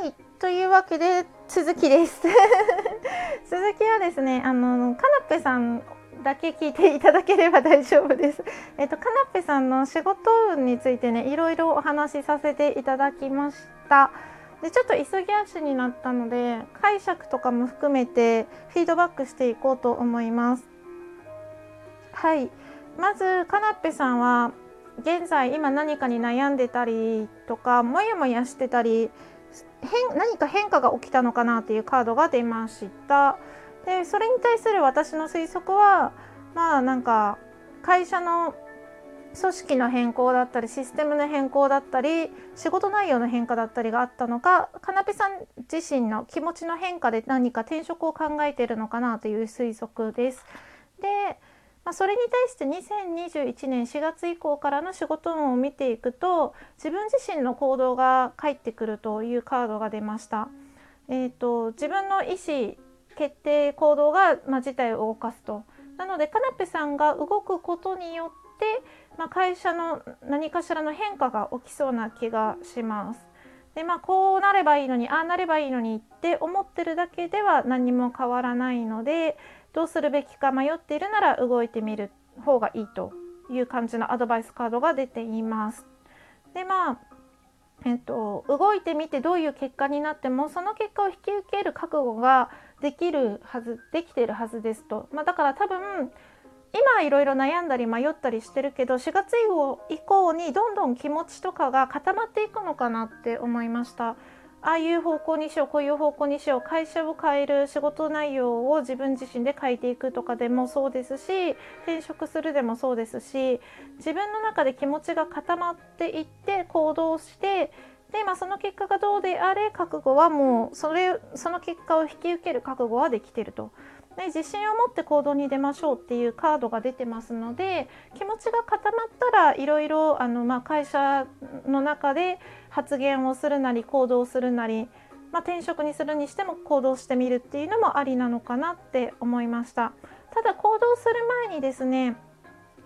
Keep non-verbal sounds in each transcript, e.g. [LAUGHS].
はいというわけで続きです [LAUGHS] 続きはですねあのカナッペさんだけ聞いていただければ大丈夫です。えっとカナッペさんの仕事運についてねいろいろお話しさせていただきました。でちょっと急ぎ足になったので解釈とかも含めてフィードバックしていこうと思います。はいまずカナッペさんは現在今何かに悩んでたりとかモヤモヤしてたり変何か変化が起きたのかなっていうカードが出ました。でそれに対する私の推測はまあなんか会社の組織の変更だったりシステムの変更だったり仕事内容の変化だったりがあったのかかなぺさん自身の気持ちの変化で何か転職を考えているのかなという推測です。で、まあ、それに対して2021年4月以降からの仕事運を見ていくと自分自身の行動が返ってくるというカードが出ました。えーと、自分の意思決定行動が、まあ、事態を動かすと。なのでかなぺさんが動くことによってまあ、会社の何かしらの変化が起きそうな気がします。でまあこうなればいいのにああなればいいのにって思ってるだけでは何も変わらないのでどうするべきか迷っているなら動いてみる方がいいという感じのアドバイスカードが出ています。でまあえっと、動いてみてどういう結果になってもその結果を引き受ける覚悟ができるはずできてるはずですと、まあ、だから多分今いろいろ悩んだり迷ったりしてるけど4月以降にどんどん気持ちとかが固まっていくのかなって思いました。ああいう方向にしようこういう方向にしよう会社を変える仕事内容を自分自身で変えていくとかでもそうですし転職するでもそうですし自分の中で気持ちが固まっていって行動してで、まあ、その結果がどうであれ覚悟はもうそれその結果を引き受ける覚悟はできてると。で自信を持って行動に出ましょうっていうカードが出てますので気持ちが固まったらいろいろ、会社の中で発言をするなり行動するなり、まあ、転職にするにしても行動してみるっていうのもありなのかなって思いました。ただ行動する前にですね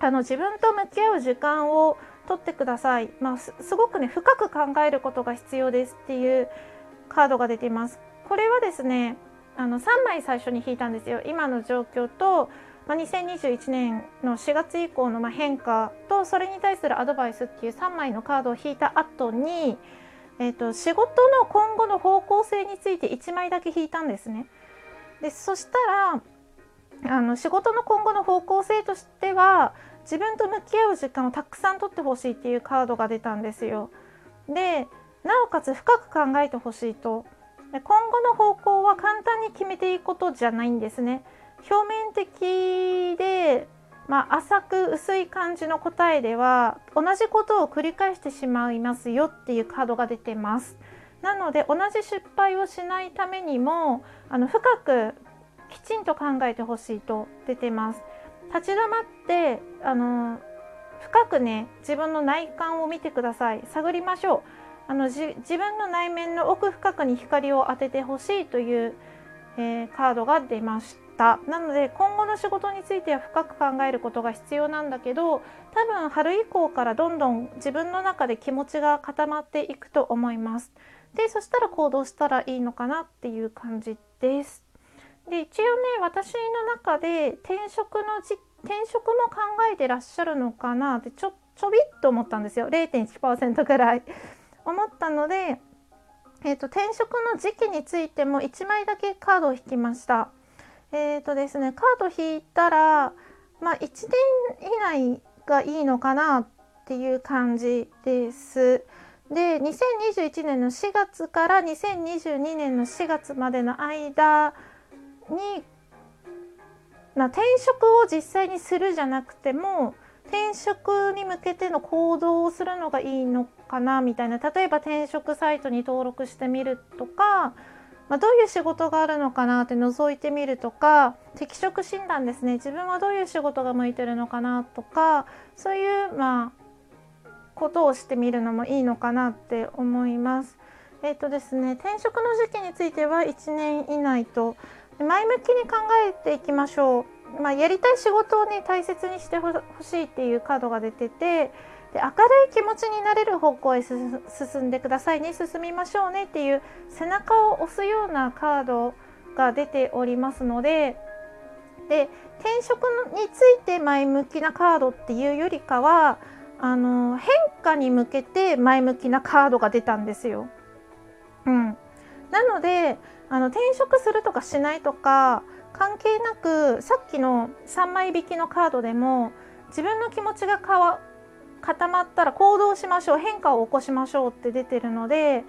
あの自分と向き合う時間を取ってください、まあ、すごくね深く考えることが必要ですっていうカードが出てます。これはですねあの3枚最初に引いたんですよ今の状況と、まあ、2021年の4月以降のま変化とそれに対するアドバイスっていう3枚のカードを引いた後に、えーと、仕事の今後の方向性について1枚だけ引いたんですね。でそしたらあの仕事の今後の方向性としては自分と向き合う時間をたくさん取ってほしいっていうカードが出たんですよ。でなおかつ深く考えてほしいとで今後の方向は簡単に決めていくことじゃないんですね。表面的で、まあ、浅く薄い感じの答えでは同じことを繰り返してしまいますよっていうカードが出てます。なので同じ失敗をしないためにもあの深くきちんと考えてほしいと出てます。立ち止まってあの深くね自分の内観を見てください探りましょうあの自分の内面の奥深くに光を当ててほしいという、えー、カードが出ました。なので今後の仕事については深く考えることが必要なんだけど多分春以降からどんどん自分の中で気持ちが固まっていくと思います。でそしたら行動したらいいのかなっていう感じです。で一応ね私の中で転職のじ転職も考えてらっしゃるのかなってちょちょびっと思ったんですよ。0.1%ぐらい。思ったので、えーと、転職の時期についても1枚だけカードを引きました。えーとですね、カード引いたら、まあ、1年以内がいいのかなっていう感じです。で2021年の4月から2022年の4月までの間に、まあ、転職を実際にするじゃなくても転職に向けての行動をするのがいいのかなみたいな例えば転職サイトに登録してみるとか、まあ、どういう仕事があるのかなって覗いてみるとか適職診断ですね自分はどういう仕事が向いてるのかなとかそういうまあことをしてみるのもいいのかなって思います。えっ、ー、とですね転職の時期については1年以内と前向きに考えていきましょう。まあ、やりたい仕事をね大切にしてほしいっていうカードが出ててで明るい気持ちになれる方向へ進んでくださいね進みましょうねっていう背中を押すようなカードが出ておりますのでで転職について前向きなカードっていうよりかはあの変化に向けて前向きなカードが出たんですよ。うん、なのであの転職するとかしないとか関係なくさっきの3枚引きのカードでも自分の気持ちが固まったら行動しましょう変化を起こしましょうって出てるので、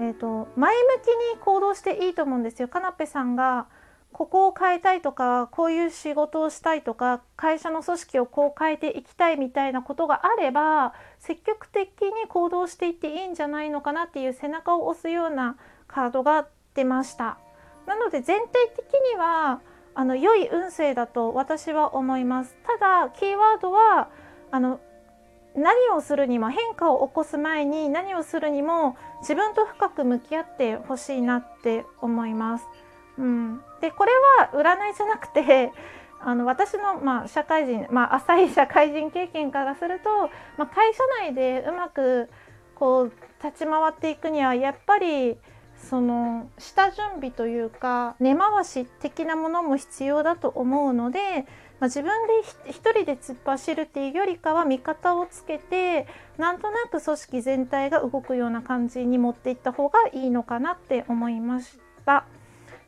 えーと、前向きに行動していいと思うんですよ。かなぺさんがここを変えたいとかこういう仕事をしたいとか会社の組織をこう変えていきたいみたいなことがあれば積極的に行動していっていいんじゃないのかなっていう背中を押すようなカードが出ました。なので全体的にはあの良い運勢だと私は思います。ただキーワードはあの何をするにも変化を起こす前に何をするにも自分と深く向き合ってほしいなって思います。うん、でこれは占いじゃなくてあの私の、まあ、社会人、まあ、浅い社会人経験からすると、まあ、会社内でうまくこう立ち回っていくにはやっぱりその下準備というか根回し的なものも必要だと思うので、まあ、自分で一人で突っ走るっていうよりかは味方をつけてなんとなく組織全体が動くような感じに持っていった方がいいのかなって思いました。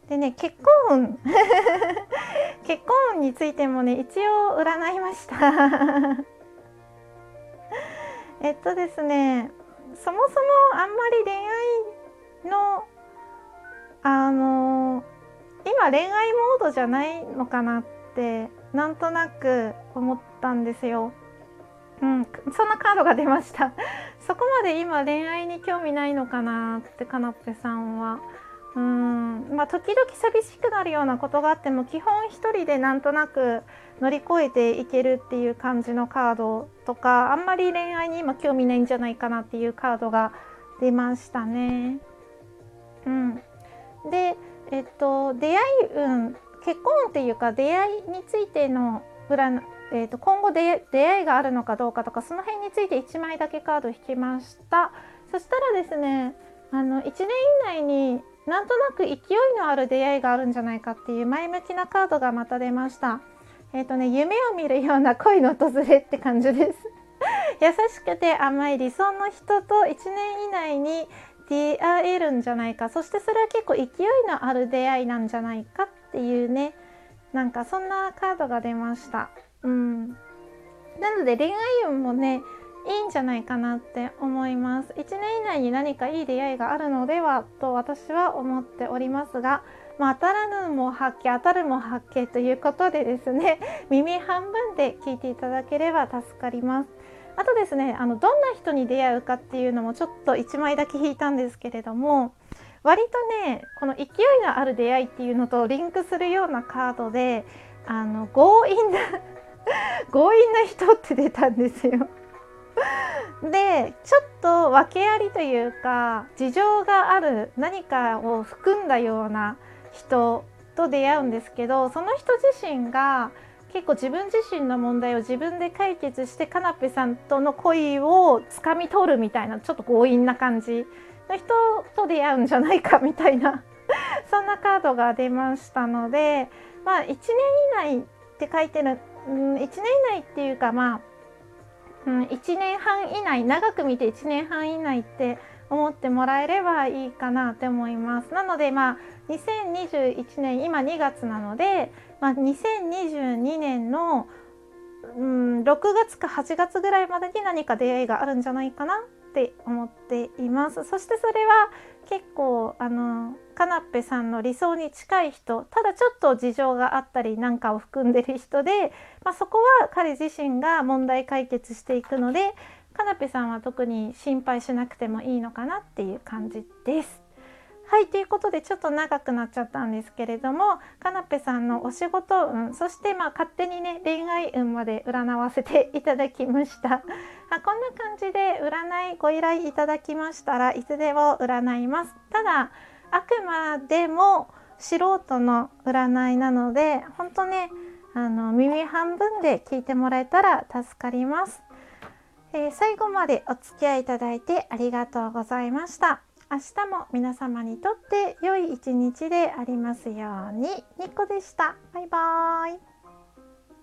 でね結婚運 [LAUGHS] 結婚運についてもね一応占いましたえっとですねそもそもあんまり恋愛のあの今恋愛モードじゃないのかなってなんとなく思ったんですよ。うん、そんなカードが出ました [LAUGHS] そこまで今恋愛に興味ないのかなってかなっぺさんはうんまあ時々寂しくなるようなことがあっても基本一人でなんとなく乗り越えていけるっていう感じのカードとかあんまり恋愛に今興味ないんじゃないかなっていうカードが出ましたね。うん、でえっと出会い運結婚っていうか出会いについての占えーと、今後出会いがあるのかどうかとかその辺について1枚だけカード引きましたそしたらですねあの1年以内になんとなく勢いのある出会いがあるんじゃないかっていう前向きなカードがまた出ました。えっ、ー、とね夢を見るような恋の訪れって感じです。[LAUGHS] 優しくて甘い理想の人と1年以内に出会えるんじゃないか。そしてそれは結構勢いのある出会いなんじゃないかっていうね。なんかそんなカードが出ました。うん、なので恋愛運もねいいんじゃないかなって思います。1年以内に何かいい出会いがあるのではと私は思っておりますが、まあ、当たらぬも発見当たるも発見ということでですね耳半分で聞いていただければ助かります。あとですねあのどんな人に出会うかっていうのもちょっと1枚だけ引いたんですけれども割とねこの勢いのある出会いっていうのとリンクするようなカードであの強引な [LAUGHS] 強引な人って出たんですよ。でちょっと訳ありというか事情がある何かを含んだような人と出会うんですけどその人自身が結構自分自身の問題を自分で解決してカナペさんとの恋をつかみ取るみたいなちょっと強引な感じの人と出会うんじゃないかみたいな [LAUGHS] そんなカードが出ましたのでまあ1年以内って書いてる、うん、1年以内っていうかまあうん、1年半以内長く見て1年半以内って思ってもらえればいいかなって思います。なのでまあ2021年今2月なので、まあ、2022年の、うん、6月か8月ぐらいまでに何か出会いがあるんじゃないかなって思っています。そしてそれは結構あのカナッペさんの理想に近い人ただちょっと事情があったりなんかを含んでる人で、まあ、そこは彼自身が問題解決していくのでカナペさんは特に心配しなくてもいいのかなっていう感じです。はいということでちょっと長くなっちゃったんですけれどもかなぺさんのお仕事運そしてまあ勝手にね恋愛運まで占わせていただきました。[LAUGHS] あこんな感じで占いご依頼いただきましたらいつでも占います。ただあくまでも素人の占いなので本当ねあの耳半分で聞いてもらえたら助かります。えー、最後までお付き合いいただいてありがとうございました。明日も皆様にとって良い一日でありますように。ニッコでした。バイバーイ。